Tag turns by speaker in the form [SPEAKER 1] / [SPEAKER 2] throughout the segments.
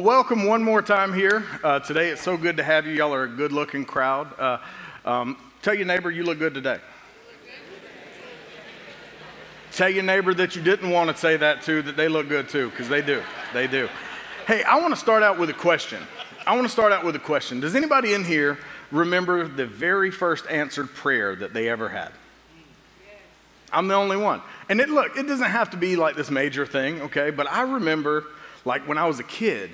[SPEAKER 1] Well, welcome one more time here uh, today. It's so good to have you. Y'all are a good looking crowd. Uh, um, tell your neighbor you look good today. Tell your neighbor that you didn't want to say that to, that they look good too, because they do. They do. Hey, I want to start out with a question. I want to start out with a question. Does anybody in here remember the very first answered prayer that they ever had? I'm the only one. And it, look, it doesn't have to be like this major thing, okay? But I remember like when I was a kid,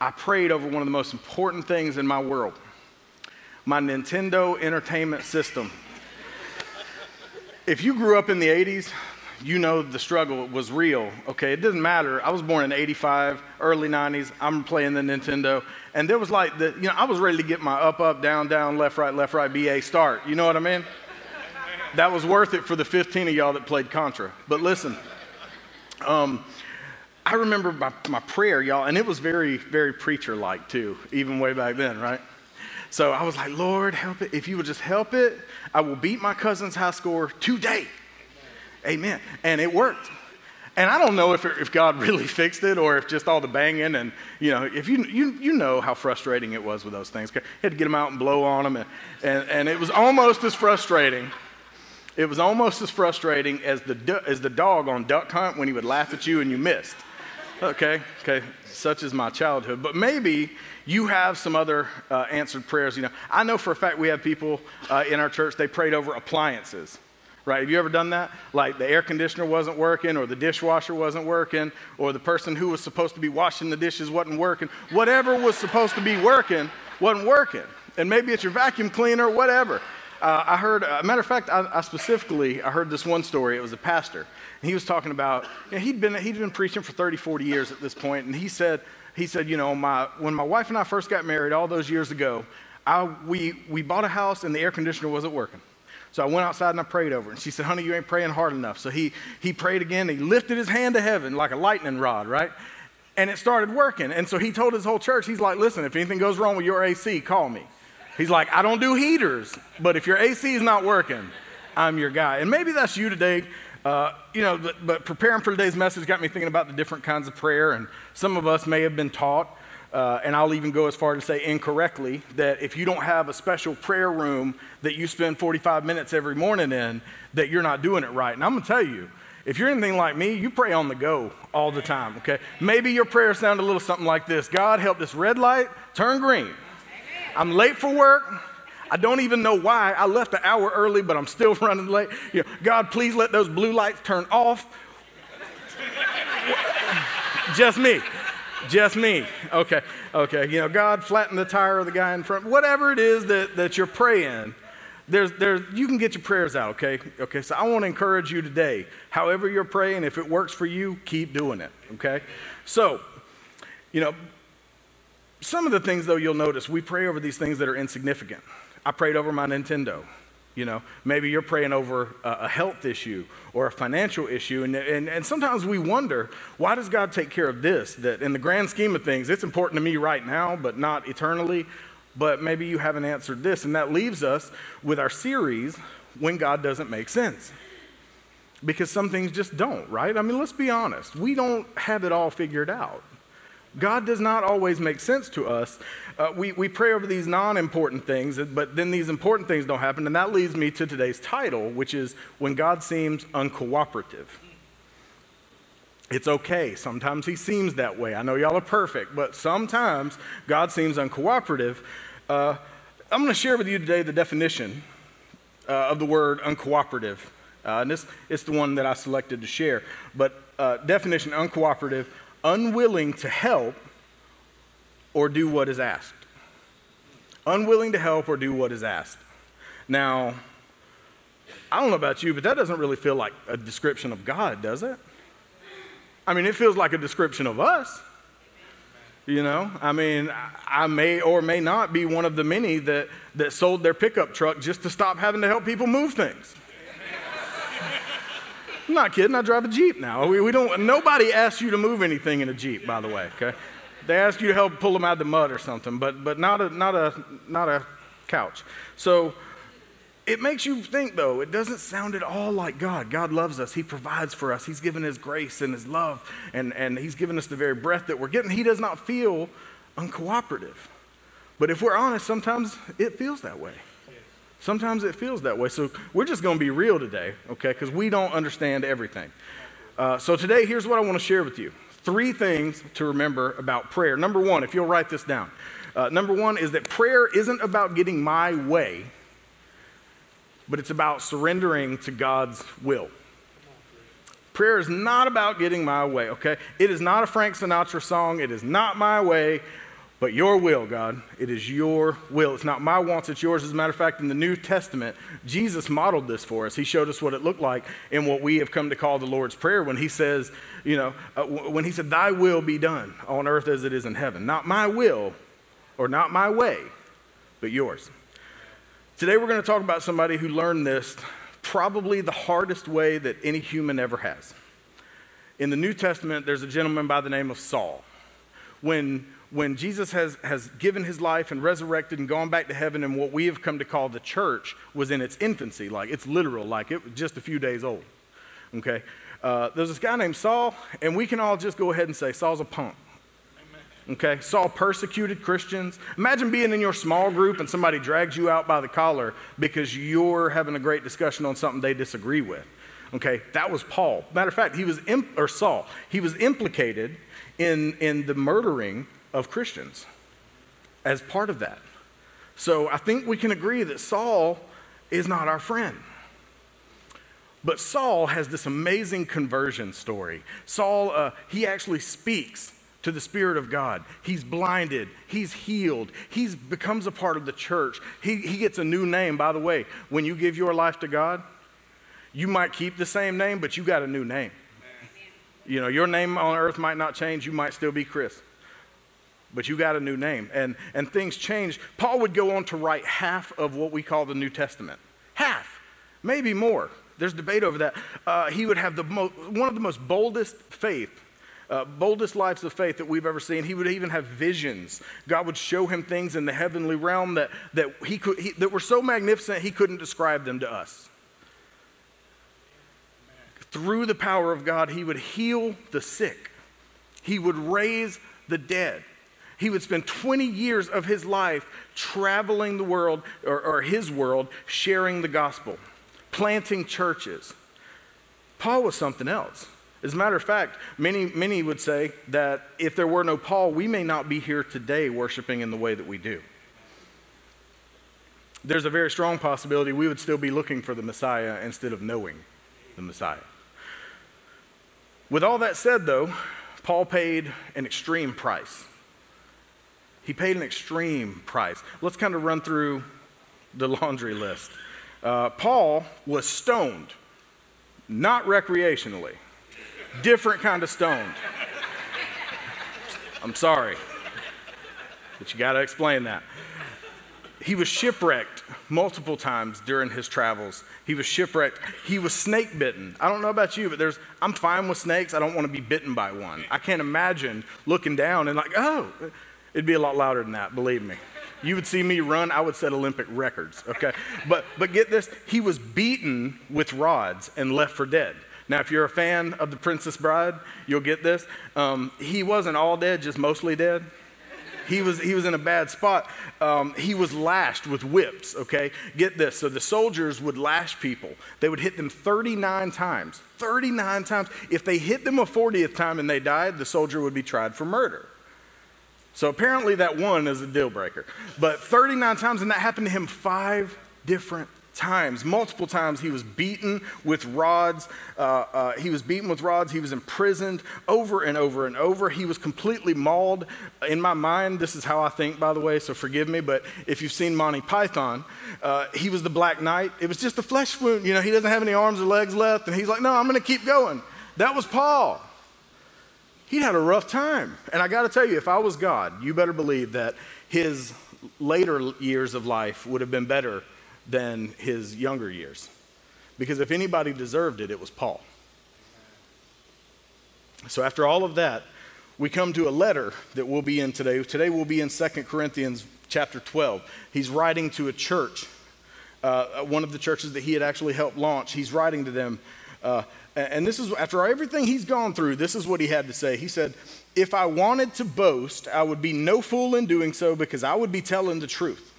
[SPEAKER 1] I prayed over one of the most important things in my world my Nintendo Entertainment System. if you grew up in the 80s, you know the struggle was real. Okay, it doesn't matter. I was born in 85, early 90s. I'm playing the Nintendo. And there was like the, you know, I was ready to get my up, up, down, down, left, right, left, right, BA start. You know what I mean? That was worth it for the 15 of y'all that played Contra. But listen, um, I remember my, my prayer, y'all, and it was very, very preacher like too, even way back then, right? So I was like, Lord, help it. If you would just help it, I will beat my cousin's high score today. Amen. And it worked. And I don't know if, if God really fixed it or if just all the banging and, you know, if you, you, you know how frustrating it was with those things. I had to get them out and blow on them. And, and, and it was almost as frustrating. It was almost as frustrating as the, as the dog on duck hunt when he would laugh at you and you missed. Okay, okay, such is my childhood. But maybe you have some other uh, answered prayers. You know, I know for a fact we have people uh, in our church, they prayed over appliances, right? Have you ever done that? Like the air conditioner wasn't working, or the dishwasher wasn't working, or the person who was supposed to be washing the dishes wasn't working. Whatever was supposed to be working wasn't working. And maybe it's your vacuum cleaner, whatever. Uh, I heard, a matter of fact, I, I specifically, I heard this one story. It was a pastor And he was talking about, you know, he'd, been, he'd been preaching for 30, 40 years at this point, and he said, he said, you know, my, when my wife and I first got married all those years ago, I, we, we bought a house and the air conditioner wasn't working. So I went outside and I prayed over it. And she said, honey, you ain't praying hard enough. So he, he prayed again. He lifted his hand to heaven like a lightning rod, right? And it started working. And so he told his whole church, he's like, listen, if anything goes wrong with your AC, call me. He's like, I don't do heaters, but if your AC is not working, I'm your guy. And maybe that's you today. Uh, you know, but, but, preparing for today's message got me thinking about the different kinds of prayer, and some of us may have been taught, uh, and I'll even go as far to say incorrectly, that if you don't have a special prayer room that you spend 45 minutes every morning in, that you're not doing it right. And I'm gonna tell you, if you're anything like me, you pray on the go all the time, okay? Maybe your prayers sound a little something like this God, help this red light turn green. I'm late for work. I don't even know why. I left an hour early, but I'm still running late. You know, God, please let those blue lights turn off. Just me. Just me. Okay. Okay. You know, God, flatten the tire of the guy in front. Whatever it is that, that you're praying, there's, there's, you can get your prayers out, okay? Okay, so I want to encourage you today. However you're praying, if it works for you, keep doing it, okay? So, you know, some of the things, though, you'll notice, we pray over these things that are insignificant. I prayed over my Nintendo. You know, maybe you're praying over a, health issue or a financial issue. And, and, and sometimes we wonder, why does God take care of this? That in the grand scheme of things, it's important to me right now, but not eternally. But maybe you haven't answered this. And that leaves us with our series, When God Doesn't Make Sense. Because some things just don't, right? I mean, let's be honest. We don't have it all figured out. God does not always make sense to us. Uh, we, we pray over these non important things, but then these important things don't happen. And that leads me to today's title, which is When God Seems Uncooperative. It's okay. Sometimes He seems that way. I know y'all are perfect, but sometimes God seems uncooperative. Uh, I'm going to share with you today the definition uh, of the word uncooperative. Uh, and this is the one that I selected to share. But uh, definition uncooperative unwilling to help or do what is asked. Unwilling to help or do what is asked. Now, I don't know about you, but that doesn't really feel like a description of God, does it? I mean, it feels like a description of us. You know, I mean, I may or may not be one of the many that, that sold their pickup truck just to stop having to help people move things. I'm not kidding. I drive a Jeep now. We, we don't, nobody asks you to move anything in a Jeep, by the way, okay? They ask you to help pull them out of the mud or something, but, but not, a, not, a, not a couch. So it makes you think, though, it doesn't sound at all like God. God loves us. He provides for us. He's given His grace and His love, and, and He's given us the very breath that we're getting. He does not feel uncooperative. But if we're honest, sometimes it feels that way. Sometimes it feels that way. So we're just going to be real today, okay? Because we don't understand everything. Uh, so today, here's what I want to share with you three things to remember about prayer. Number one, if you'll write this down, uh, number one is that prayer isn't about getting my way, but it's about surrendering to God's will. Prayer is not about getting my way, okay? It is not a Frank Sinatra song. It is not my way. But your will, God, it is your will. It's not my wants, it's yours. As a matter of fact, in the New Testament, Jesus modeled this for us. He showed us what it looked like in what we have come to call the Lord's Prayer when he says, you know, uh, when he said, Thy will be done on earth as it is in heaven. Not my will or not my way, but yours. Today we're going to talk about somebody who learned this probably the hardest way that any human ever has. In the New Testament, there's a gentleman by the name of Saul. When when Jesus has, has given his life and resurrected and gone back to heaven, and what we have come to call the church was in its infancy, like it's literal, like it was just a few days old. Okay? Uh, there's this guy named Saul, and we can all just go ahead and say Saul's a punk. Okay? Saul persecuted Christians. Imagine being in your small group and somebody drags you out by the collar because you're having a great discussion on something they disagree with. Okay? That was Paul. Matter of fact, he was, imp- or Saul, he was implicated in, in the murdering of Christians as part of that. So I think we can agree that Saul is not our friend. But Saul has this amazing conversion story. Saul, uh, he actually speaks to the Spirit of God. He's blinded, he's healed, he becomes a part of the church. He, he gets a new name. By the way, when you give your life to God, you might keep the same name, but you got a new name. You know, your name on earth might not change, you might still be Chris but you got a new name. And, and things changed. Paul would go on to write half of what we call the New Testament. Half, maybe more. There's debate over that. Uh, he would have the mo- one of the most boldest faith, uh, boldest lives of faith that we've ever seen. He would even have visions. God would show him things in the heavenly realm that, that, he could, he, that were so magnificent he couldn't describe them to us. Through the power of God, he would heal the sick, he would raise the dead. He would spend 20 years of his life traveling the world, or, or, his world, sharing the gospel, planting churches. Paul was something else. As a matter of fact, many, many would say that if there were no Paul, we may not be here today worshiping in the way that we do. There's a very strong possibility we would still be looking for the Messiah instead of knowing the Messiah. With all that said, though, Paul paid an extreme price he paid an extreme price. Let's kind of run through the laundry list. Uh, Paul was stoned, not recreationally, different kind of stoned. I'm sorry, but you got to explain that. He was shipwrecked multiple times during his travels. He was shipwrecked. He was snake bitten. I don't know about you, but there's I'm fine with snakes. I don't want to be bitten by one. I can't imagine looking down and like, oh, It'd be a lot louder than that, believe me. You would see me run, I would set Olympic records, okay? But, but get this, he was beaten with rods and left for dead. Now, if you're a fan of The Princess Bride, you'll get this. Um, he wasn't all dead, just mostly dead. He was, he was in a bad spot. Um, he was lashed with whips, okay? Get this. So the soldiers would lash people. They would hit them 39 times. 39 times. If they hit them a 40th time and they died, the soldier would be tried for murder. So apparently that one is a deal breaker. But 39 times, and that happened to him five different times. Multiple times he was beaten with rods. Uh, uh, he was beaten with rods. He was imprisoned over and over and over. He was completely mauled. In my mind, this is how I think, by the way, so forgive me, but if you've seen Monty Python, uh, he was the Black Knight. It was just a flesh wound. You know, he doesn't have any arms or legs left, and he's like, no, I'm going to keep going. That was Paul. He'd had a rough time. And I got to tell you, if I was God, you better believe that his later years of life would have been better than his younger years. Because if anybody deserved it, it was Paul. So after all of that, we come to a letter that we'll be in today. Today we'll be in 2 Corinthians chapter 12. He's writing to a church, uh, one of the churches that he had actually helped launch. He's writing to them. Uh, and this is after everything he's gone through, this is what he had to say. He said, If I wanted to boast, I would be no fool in doing so because I would be telling the truth.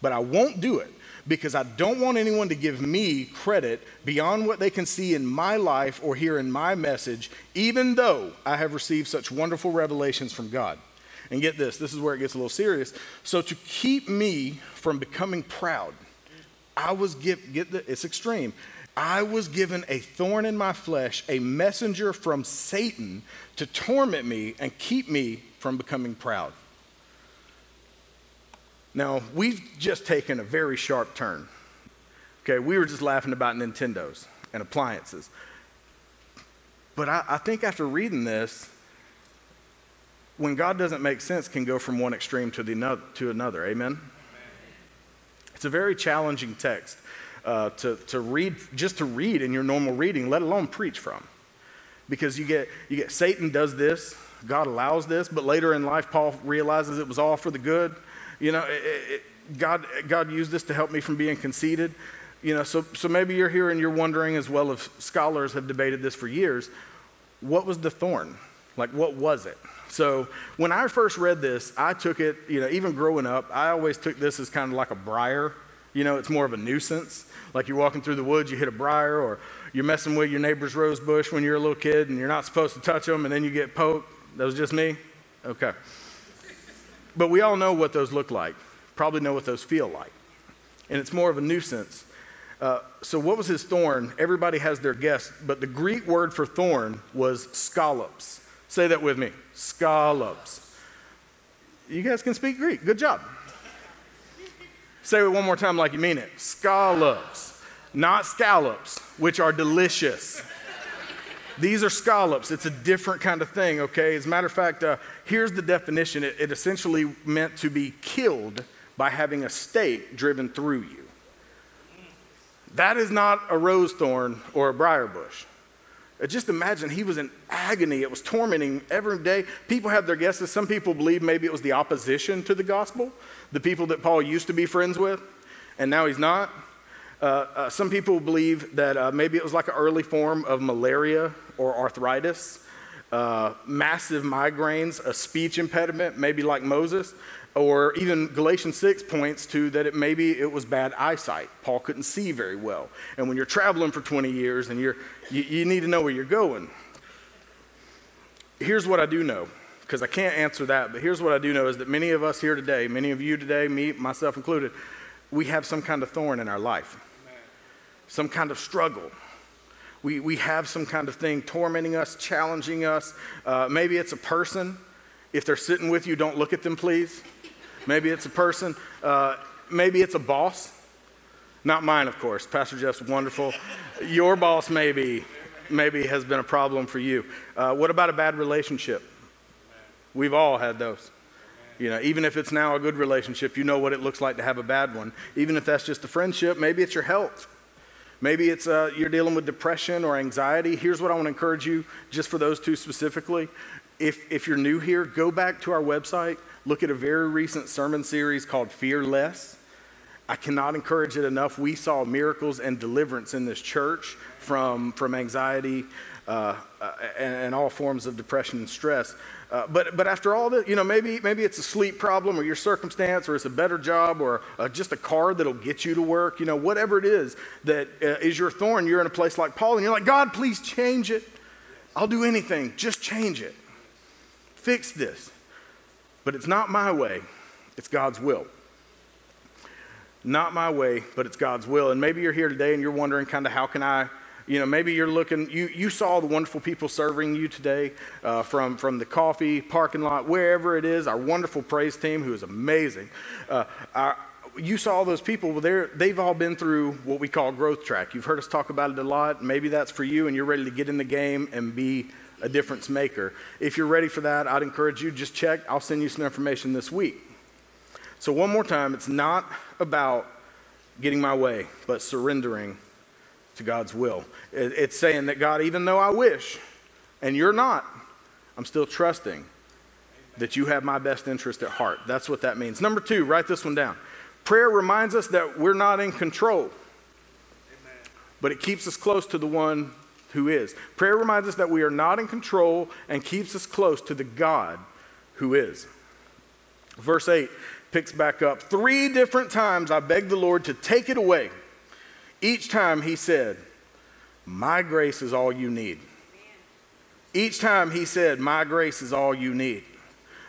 [SPEAKER 1] But I won't do it because I don't want anyone to give me credit beyond what they can see in my life or hear in my message, even though I have received such wonderful revelations from God. And get this, this is where it gets a little serious. So, to keep me from becoming proud, I was given, get the, it's extreme. I was given a thorn in my flesh, a messenger from Satan to torment me and keep me from becoming proud. Now, we've just taken a very sharp turn. Okay, we were just laughing about Nintendos and appliances. But I, I think after reading this, when God doesn't make sense, can go from one extreme to, the to another. Amen? It's a very challenging text uh, to, to read, just to read in your normal reading, let alone preach from. Because you get, you get Satan does this, God allows this, but later in life, Paul realizes it was all for the good. You know, it, it, God, God used this to help me from being conceited. You know, so, so maybe you're here and you're wondering, as well as scholars have debated this for years, what was the thorn? Like, what was it? So when I first read this, I took it, you know, even growing up, I always took this as kind of like a briar. You know, it's more of a nuisance. Like you're walking through the woods, you hit a briar, or you're messing with your neighbor's rose bush when you're a little kid and you're not supposed to touch them, and then you get poked. That was just me? Okay. But we all know what those look like, probably know what those feel like. And it's more of a nuisance. Uh, so, what was his thorn? Everybody has their guess, but the Greek word for thorn was scallops. Say that with me scallops. You guys can speak Greek. Good job. Say it one more time like you mean it. Scallops, not scallops, which are delicious. These are scallops. It's a different kind of thing, okay? As a matter of fact, uh, here's the definition it, it essentially meant to be killed by having a stake driven through you. That is not a rose thorn or a briar bush. Uh, just imagine he was in agony. It was tormenting every day. People have their guesses. Some people believe maybe it was the opposition to the gospel, the people that Paul used to be friends with, and now he's not. Uh, uh, some people believe that uh, maybe it was like an early form of malaria or arthritis, uh, massive migraines, a speech impediment, maybe like Moses, or even Galatians 6 points to that it maybe it was bad eyesight. Paul couldn't see very well. And when you're traveling for 20 years and you're, you, you need to know where you're going. Here's what I do know, because I can't answer that, but here's what I do know is that many of us here today, many of you today, me, myself included, we have some kind of thorn in our life, some kind of struggle we, we have some kind of thing tormenting us, challenging us. Uh, maybe it's a person. If they're sitting with you, don't look at them, please. Maybe it's a person. Uh, maybe it's a boss. Not mine, of course. Pastor Jeff's wonderful. Your boss, maybe, maybe has been a problem for you. Uh, what about a bad relationship? We've all had those. You know, even if it's now a good relationship, you know what it looks like to have a bad one. Even if that's just a friendship, maybe it's your health. Maybe it's uh, you're dealing with depression or anxiety. Here's what I want to encourage you, just for those two specifically. If, if you're new here, go back to our website, look at a very recent sermon series called Fear Less. I cannot encourage it enough. We saw miracles and deliverance in this church from, from anxiety uh, uh, and, and, all forms of depression and stress. Uh, but, but after all that, you know, maybe, maybe it's a sleep problem or your circumstance or it's a better job or uh, just a car that'll get you to work, you know, whatever it is that uh, is your thorn, you're in a place like Paul and you're like, God, please change it. I'll do anything, just change it. Fix this. But it's not my way, it's God's will. Not my way, but it's God's will. And maybe you're here today and you're wondering, kind of, how can I you know, maybe you're looking, you, you saw the wonderful people serving you today uh, from, from the coffee, parking lot, wherever it is, our wonderful praise team who is amazing. Uh, our, you saw those people, well, they've all been through what we call growth track. You've heard us talk about it a lot. Maybe that's for you and you're ready to get in the game and be a difference maker. If you're ready for that, I'd encourage you just check. I'll send you some information this week. So, one more time, it's not about getting my way, but surrendering to God's will. It's saying that God, even though I wish, and you're not, I'm still trusting that you have my best interest at heart. That's what that means. Number two, write this one down. Prayer reminds us that we're not in control, Amen. but it keeps us close to the one who is. Prayer reminds us that we are not in control and keeps us close to the God who is. Verse 8 picks back up. Three different times I begged the Lord to take it away. Each time he said, My grace is all you need. Each time he said, My grace is all you need.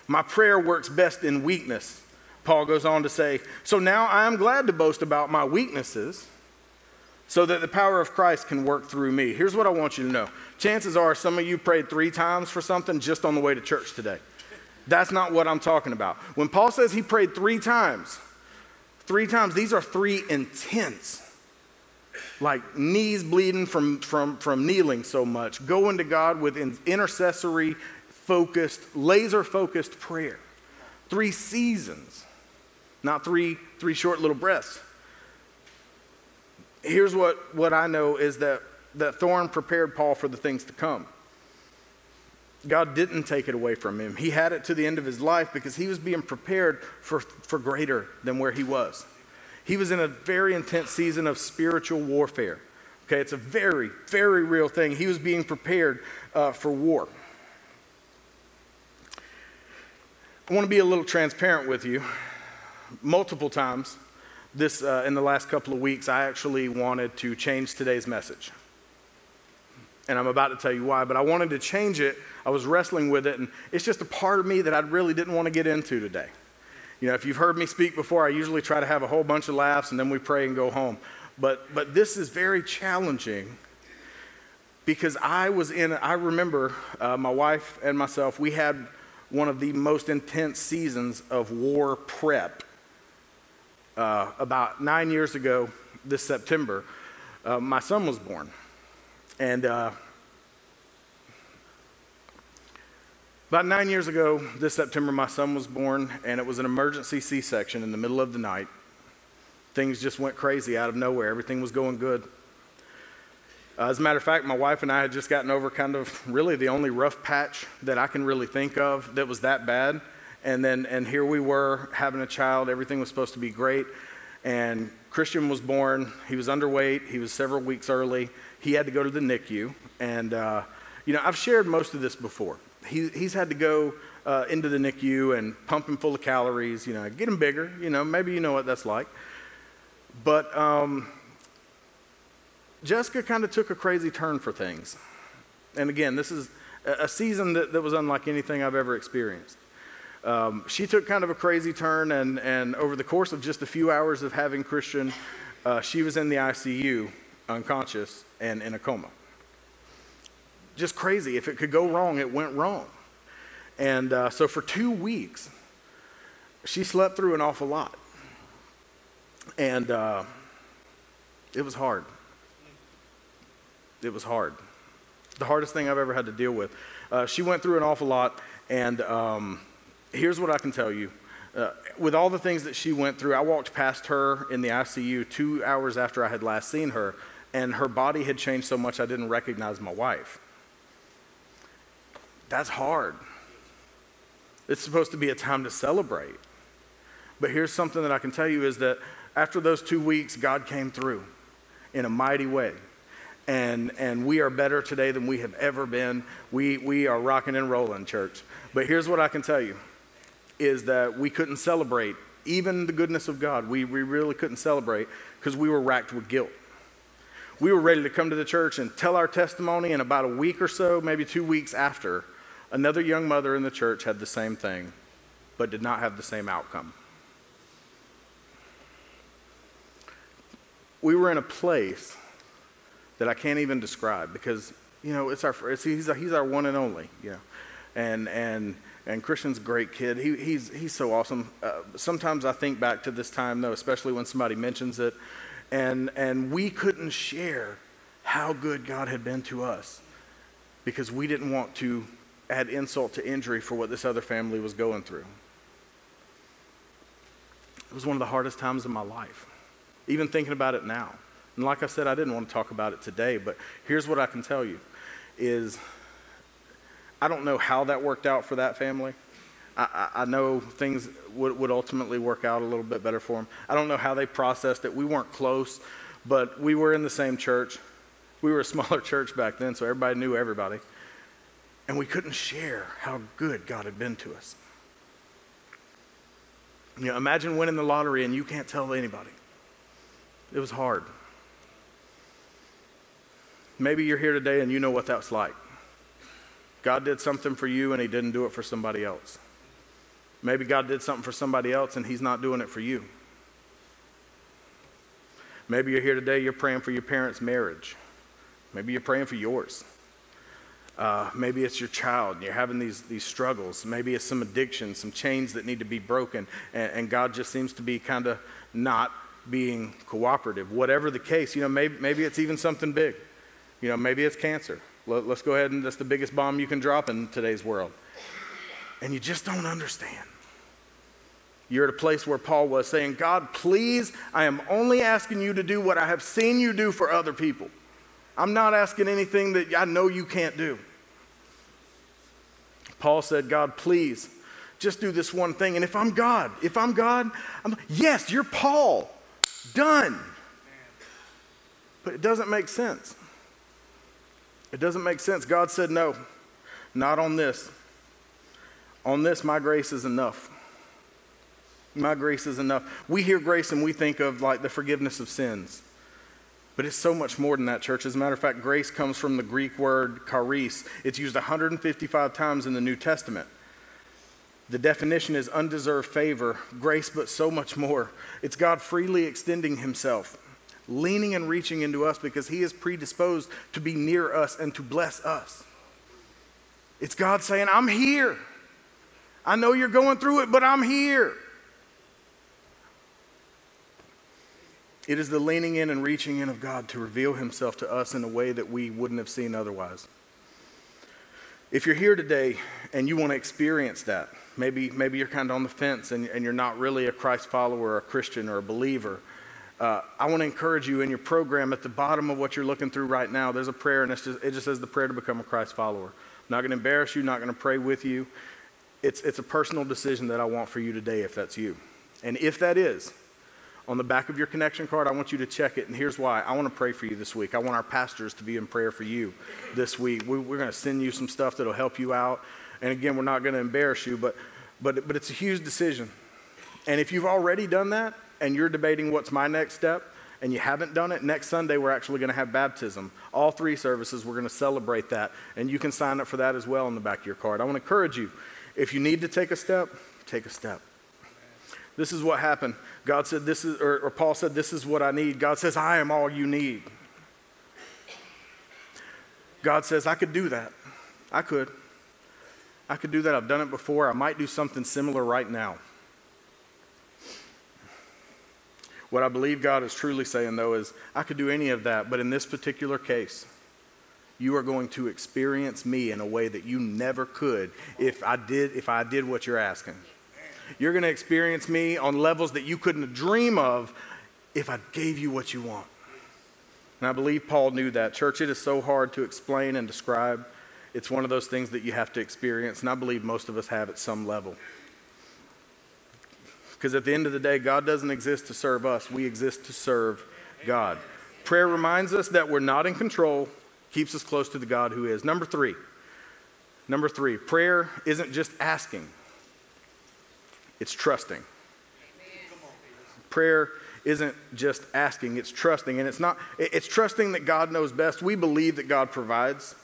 [SPEAKER 1] My prayer works best in weakness. Paul goes on to say, So now I am glad to boast about my weaknesses so that the power of Christ can work through me. Here's what I want you to know chances are some of you prayed three times for something just on the way to church today. That's not what I'm talking about. When Paul says he prayed three times, three times, these are three intense, like knees bleeding from, from, from kneeling so much, going to God with intercessory, focused, laser focused prayer. Three seasons, not three, three short little breaths here's what, what I know is that, that Thorn prepared Paul for the things to come. God didn't take it away from him. He had it to the end of his life because he was being prepared for, for greater than where he was. He was in a very intense season of spiritual warfare. Okay, it's a very, very real thing. He was being prepared uh, for war. I want to be a little transparent with you. Multiple times, this uh, in the last couple of weeks, I actually wanted to change today's message. And I'm about to tell you why, but I wanted to change it. I was wrestling with it, and it's just a part of me that I really didn't want to get into today. You know, if you've heard me speak before, I usually try to have a whole bunch of laughs and then we pray and go home. But, but this is very challenging because I was in, I remember uh, my wife and myself, we had one of the most intense seasons of war prep uh, about nine years ago this September, uh, my son was born. And uh, about nine years ago this September, my son was born, and it was an emergency C section in the middle of the night. Things just went crazy out of nowhere. Everything was going good. Uh, as a matter of fact, my wife and I had just gotten over kind of really the only rough patch that I can really think of that was that bad and then and here we were having a child. Everything was supposed to be great. And christian was born. He was underweight. He was several weeks early. He had to go to the nicu and uh, you know i've shared most of this before. He, he's had to go uh, into the nicu and pump him full of calories you know get him bigger you know maybe you know what that's like. But um, jessica kind of took a crazy turn for things. And again this is a season that, that was unlike anything i've ever experienced um, she took kind of a crazy turn, and, and over the course of just a few hours of having Christian, uh, she was in the ICU, unconscious, and in a coma. Just crazy. If it could go wrong, it went wrong. And uh, so for two weeks, she slept through an awful lot. And uh, it was hard. It was hard. The hardest thing I've ever had to deal with. Uh, she went through an awful lot, and um, here's what I can tell you. Uh, with all the things that she went through, I walked past her in the ICU two hours after I had last seen her, and her body had changed so much I didn't recognize my wife. That's hard. It's supposed to be a time to celebrate. But here's something that I can tell you is that after those two weeks, God came through in a mighty way. And, and we are better today than we have ever been. We, we are rocking and rolling, church. But here's what I can tell you is that we couldn't celebrate even the goodness of God. We, we really couldn't celebrate because we were racked with guilt. We were ready to come to the church and tell our testimony, and about a week or so, maybe two weeks after, another young mother in the church had the same thing, but did not have the same outcome. We were in a place that I can't even describe because, you know, it's our, it's, he's, our, he's our one and only, you know. And, and and Christian's a great kid. He, he's, he's so awesome. Uh, sometimes I think back to this time, though, especially when somebody mentions it, and, and we couldn't share how good God had been to us. because we didn't want to add insult to injury for what this other family was going through. It was one of the hardest times of my life, even thinking about it now. And like I said, I didn't want to talk about it today, but here's what I can tell you is I don't know how that worked out for that family. I, I, know things would, would ultimately work out a little bit better for them. I don't know how they processed it. We weren't close, but we were in the same church. We were a smaller church back then, so everybody knew everybody. And we couldn't share how good God had been to us. You know, imagine winning the lottery and you can't tell anybody. It was hard. Maybe you're here today and you know what that's like. God did something for you and he didn't do it for somebody else. Maybe God did something for somebody else and He's not doing it for you. Maybe you're here today, you're praying for your parents' marriage. Maybe you're praying for yours. Uh, maybe it's your child and you're having these, these struggles. Maybe it's some addiction, some chains that need to be broken, and, and God just seems to be kind of not being cooperative. Whatever the case, you know, maybe, maybe it's even something big. You know, maybe it's cancer. Let, let's go ahead and that's the biggest bomb you can drop in today's world. And you just don't understand. You're at a place where Paul was saying, God, please, I am only asking you to do what I have seen you do for other people. I'm not asking anything that I know you can't do. Paul said, God, please, just do this one thing. And if I'm God, if I'm God, I'm, yes, you're Paul. Done. But it doesn't make sense. It doesn't make sense. God said, no, not on this. On this, my grace is enough. My grace is enough. We hear grace and we think of like the forgiveness of sins. But it's so much more than that, church. As a matter of fact, grace comes from the Greek word charis. It's used 155 times in the New Testament. The definition is undeserved favor, grace, but so much more. It's God freely extending Himself, leaning and reaching into us because He is predisposed to be near us and to bless us. It's God saying, I'm here. I know you're going through it, but I'm here. It is the leaning in and reaching in of God to reveal himself to us in a way that we wouldn't have seen otherwise. If you're here today and you want to experience that, maybe, maybe you're kind of on the fence and, and you're not really a Christ follower or a Christian or a believer, uh, I want to encourage you in your program at the bottom of what you're looking through right now, there's a prayer and just, it just says the prayer to become a Christ follower. I'm not going to embarrass you, not going to pray with you. It's, it's a personal decision that I want for you today if that's you. And if that is, on the back of your connection card, I want you to check it. And here's why I want to pray for you this week. I want our pastors to be in prayer for you this week. We, are going to send you some stuff that'll help you out. And again, we're not going to embarrass you, but, but, but it's a huge decision. And if you've already done that and you're debating what's my next step, and you haven't done it, next Sunday we're actually going to have baptism. All three services, we're going to celebrate that. And you can sign up for that as well on the back of your card. I want to encourage you if you need to take a step, take a step. This is what happened. God said, This is, or, or Paul said, This is what I need. God says, I am all you need. God says, I could do that. I could. I could do that. I've done it before. I might do something similar right now. What I believe God is truly saying, though, is I could do any of that, but in this particular case, you are going to experience me in a way that you never could if I did, if I did what you're asking. You're going to experience me on levels that you couldn't dream of if I gave you what you want. And I believe Paul knew that. Church, it is so hard to explain and describe. It's one of those things that you have to experience, and I believe most of us have at some level. Because at the end of the day, God doesn't exist to serve us, we exist to serve God. Prayer reminds us that we're not in control, keeps us close to the God who is. Number three, number three, prayer isn't just asking, it's trusting. Prayer isn't just asking, it's trusting. And it's not, it's trusting that God knows best. We believe that God provides.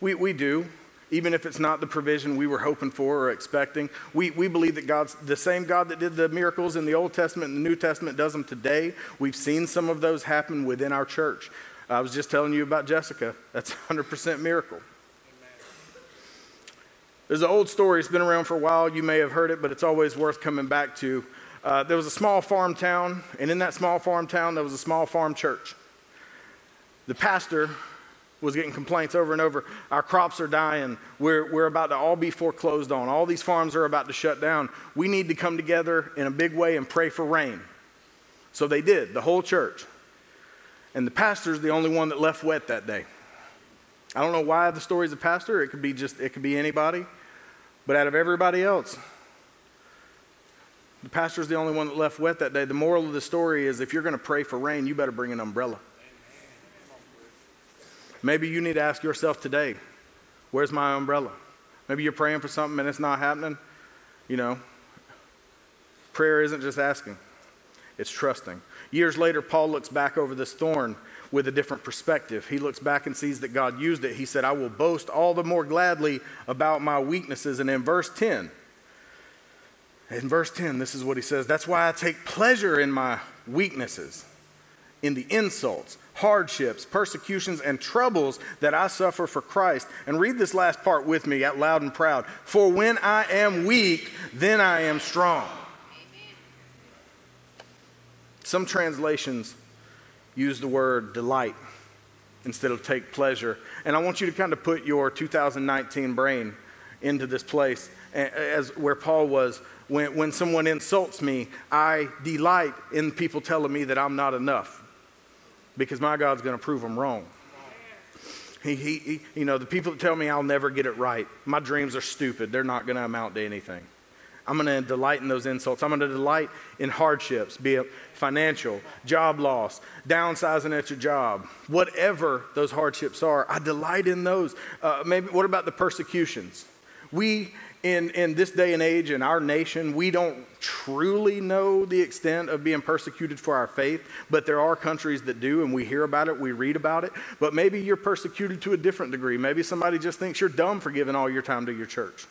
[SPEAKER 1] We, we do, even if it's not the provision we were hoping for or expecting. We, we believe that God's the same God that did the miracles in the Old Testament and the New Testament does them today. We've seen some of those happen within our church. I was just telling you about Jessica. That's 100% miracle. There's an old story, it's been around for a while. You may have heard it, but it's always worth coming back to. Uh, there was a small farm town, and in that small farm town, there was a small farm church. The pastor was getting complaints over and over. Our crops are dying. We're, we're about to all be foreclosed on. All these farms are about to shut down. We need to come together in a big way and pray for rain. So they did, the whole church. And the pastor's the only one that left wet that day. I don't know why the story's a pastor. It could be just, it could be anybody. But out of everybody else, the pastor's the only one that left wet that day. The moral of the story is if you're going to pray for rain, you better bring an umbrella. Maybe you need to ask yourself today, where's my umbrella? Maybe you're praying for something and it's not happening. You know, prayer isn't just asking, it's trusting. Years later, Paul looks back over this thorn with a different perspective. He looks back and sees that God used it. He said, I will boast all the more gladly about my weaknesses. And in verse 10, in verse 10, this is what he says That's why I take pleasure in my weaknesses, in the insults hardships, persecutions, and troubles that I suffer for Christ. And read this last part with me out loud and proud. For when I am weak, then I am strong. Some translations use the word delight instead of take pleasure. And I want you to kind of put your 2019 brain into this place as where Paul was. When, when someone insults me, I delight in people telling me that I'm not enough because my God's going to prove them wrong. He, he, he, you know, the people that tell me I'll never get it right, my dreams are stupid. They're not going to amount to anything. I'm going to delight in those insults. I'm going to delight in hardships, be it financial, job loss, downsizing at your job, whatever those hardships are. I delight in those. Uh, maybe what about the persecutions? We in, in this day and age in our nation, we don't truly know the extent of being persecuted for our faith, but there are countries that do, and we hear about it, we read about it. But maybe you're persecuted to a different degree. Maybe somebody just thinks you're dumb for giving all your time to your church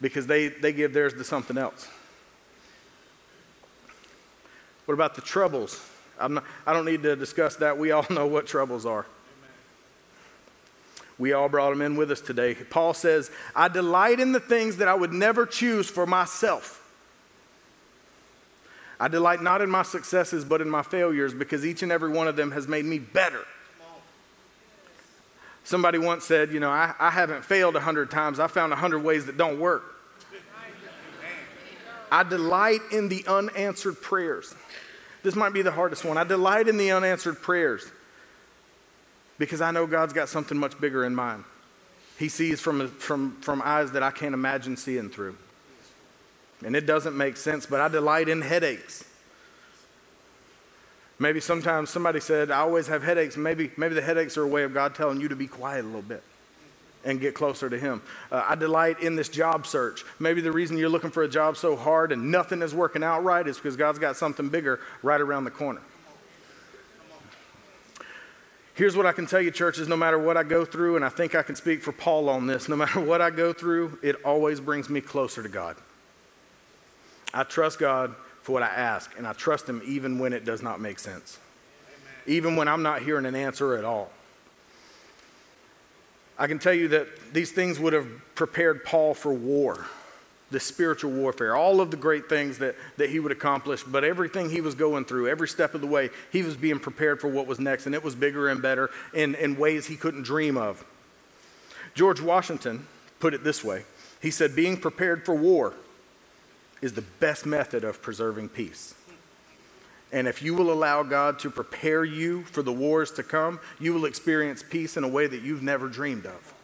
[SPEAKER 1] because they, they give theirs to something else. What about the troubles? Not, I don't need to discuss that. We all know what troubles are. We all brought them in with us today. Paul says, I delight in the things that I would never choose for myself. I delight not in my successes, but in my failures because each and every one of them has made me better. Somebody once said, You know, I, I haven't failed a hundred times, I found a hundred ways that don't work. I delight in the unanswered prayers. This might be the hardest one. I delight in the unanswered prayers because I know God's got something much bigger in mind. He sees from, from, from eyes that I can't imagine seeing through. And it doesn't make sense, but I delight in headaches. Maybe sometimes somebody said, I always have headaches. Maybe, maybe the headaches are a way of God telling you to be quiet a little bit and get closer to Him. Uh, I delight in this job search. Maybe the reason you're looking for a job so hard and nothing is working out right is because God's got something bigger right around the corner. Here's what I can tell you, churches no matter what I go through, and I think I can speak for Paul on this, no matter what I go through, it always brings me closer to God. I trust God for what I ask, and I trust Him even when it does not make sense, Amen. even when I'm not hearing an answer at all. I can tell you that these things would have prepared Paul for war the spiritual warfare, all of the great things that, that he would accomplish, but everything he was going through, every step of the way, he was being prepared for what was next, and it was bigger and better in, in ways he couldn't dream of. George Washington put it this way He said, Being prepared for war is the best method of preserving peace. And if you will allow God to prepare you for the wars to come, you will experience peace in a way that you've never dreamed of.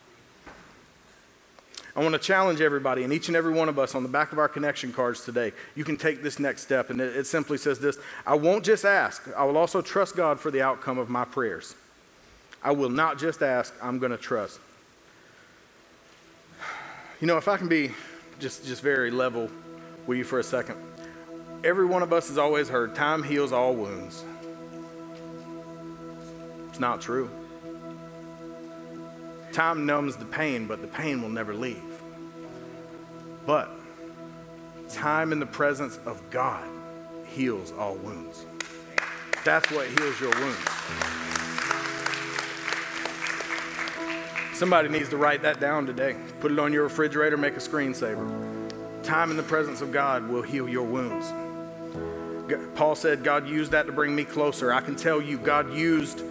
[SPEAKER 1] I want to challenge everybody and each and every one of us on the back of our connection cards today. You can take this next step, and it, it simply says this I won't just ask, I will also trust God for the outcome of my prayers. I will not just ask, I'm going to trust. You know, if I can be just, just very level with you for a second, every one of us has always heard time heals all wounds. It's not true. Time numbs the pain, but the pain will never leave. But time in the presence of God heals all wounds. That's what heals your wounds. Somebody needs to write that down today. Put it on your refrigerator, make a screensaver. Time in the presence of God will heal your wounds. Paul said, God used that to bring me closer. I can tell you, God used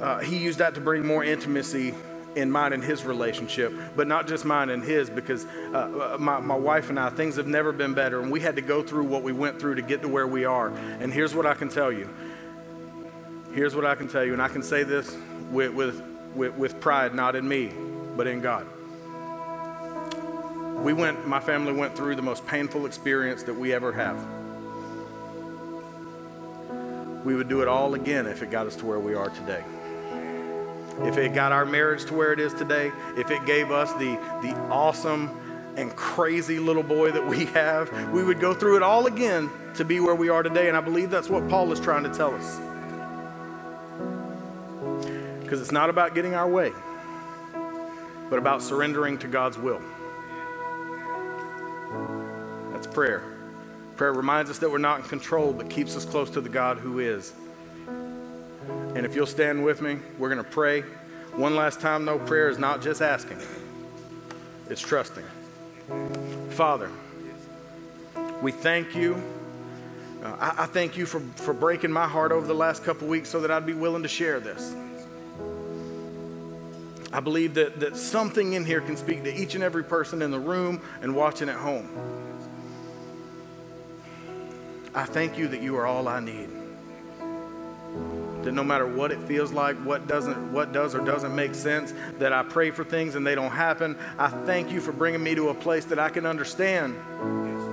[SPEAKER 1] uh, he used that to bring more intimacy in mine and his relationship, but not just mine and his, because uh, uh, my, my wife and I, things have never been better, and we had to go through what we went through to get to where we are. And here's what I can tell you. Here's what I can tell you, and I can say this with, with, with, with pride, not in me, but in God. We went, my family went through the most painful experience that we ever have. We would do it all again if it got us to where we are today if it got our marriage to where it is today, if it gave us the, the awesome and crazy little boy that we have, we would go through it all again to be where we are today. And I believe that's what Paul is trying to tell us. Because it's not about getting our way, but about surrendering to God's will. That's prayer. Prayer reminds us that we're not in control, but keeps us close to the God who is. And if you'll stand with me, we're going to pray. One last time, no prayer is not just asking, it's trusting. Father, we thank you. Uh, I, I, thank you for, for breaking my heart over the last couple weeks so that I'd be willing to share this. I believe that, that something in here can speak to each and every person in the room and watching at home. I thank you that you are all I need that no matter what it feels like, what doesn't, what does or doesn't make sense, that I pray for things and they don't happen. I thank you for bringing me to a place that I can understand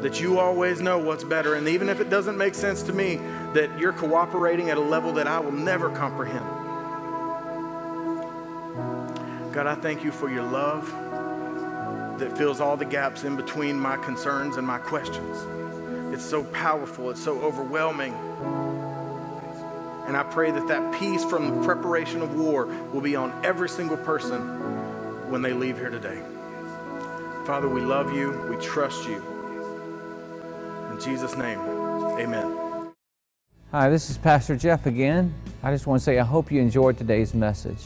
[SPEAKER 1] that you always know what's better. And even if it doesn't make sense to me, that you're cooperating at a level that I will never comprehend. God, I thank you for your love that fills all the gaps in between my concerns and my questions. It's so powerful, it's so overwhelming. And I pray that that peace from the preparation of war will be on every single person when they leave here today. Father, we love you. We trust you. In Jesus' name, amen.
[SPEAKER 2] Hi, this is Pastor Jeff again. I just want to say I hope you enjoyed today's message.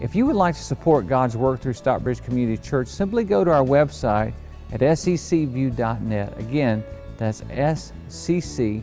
[SPEAKER 2] If you would like to support God's work through Stockbridge Community Church, simply go to our website at sccview.net. Again, that's sccview.net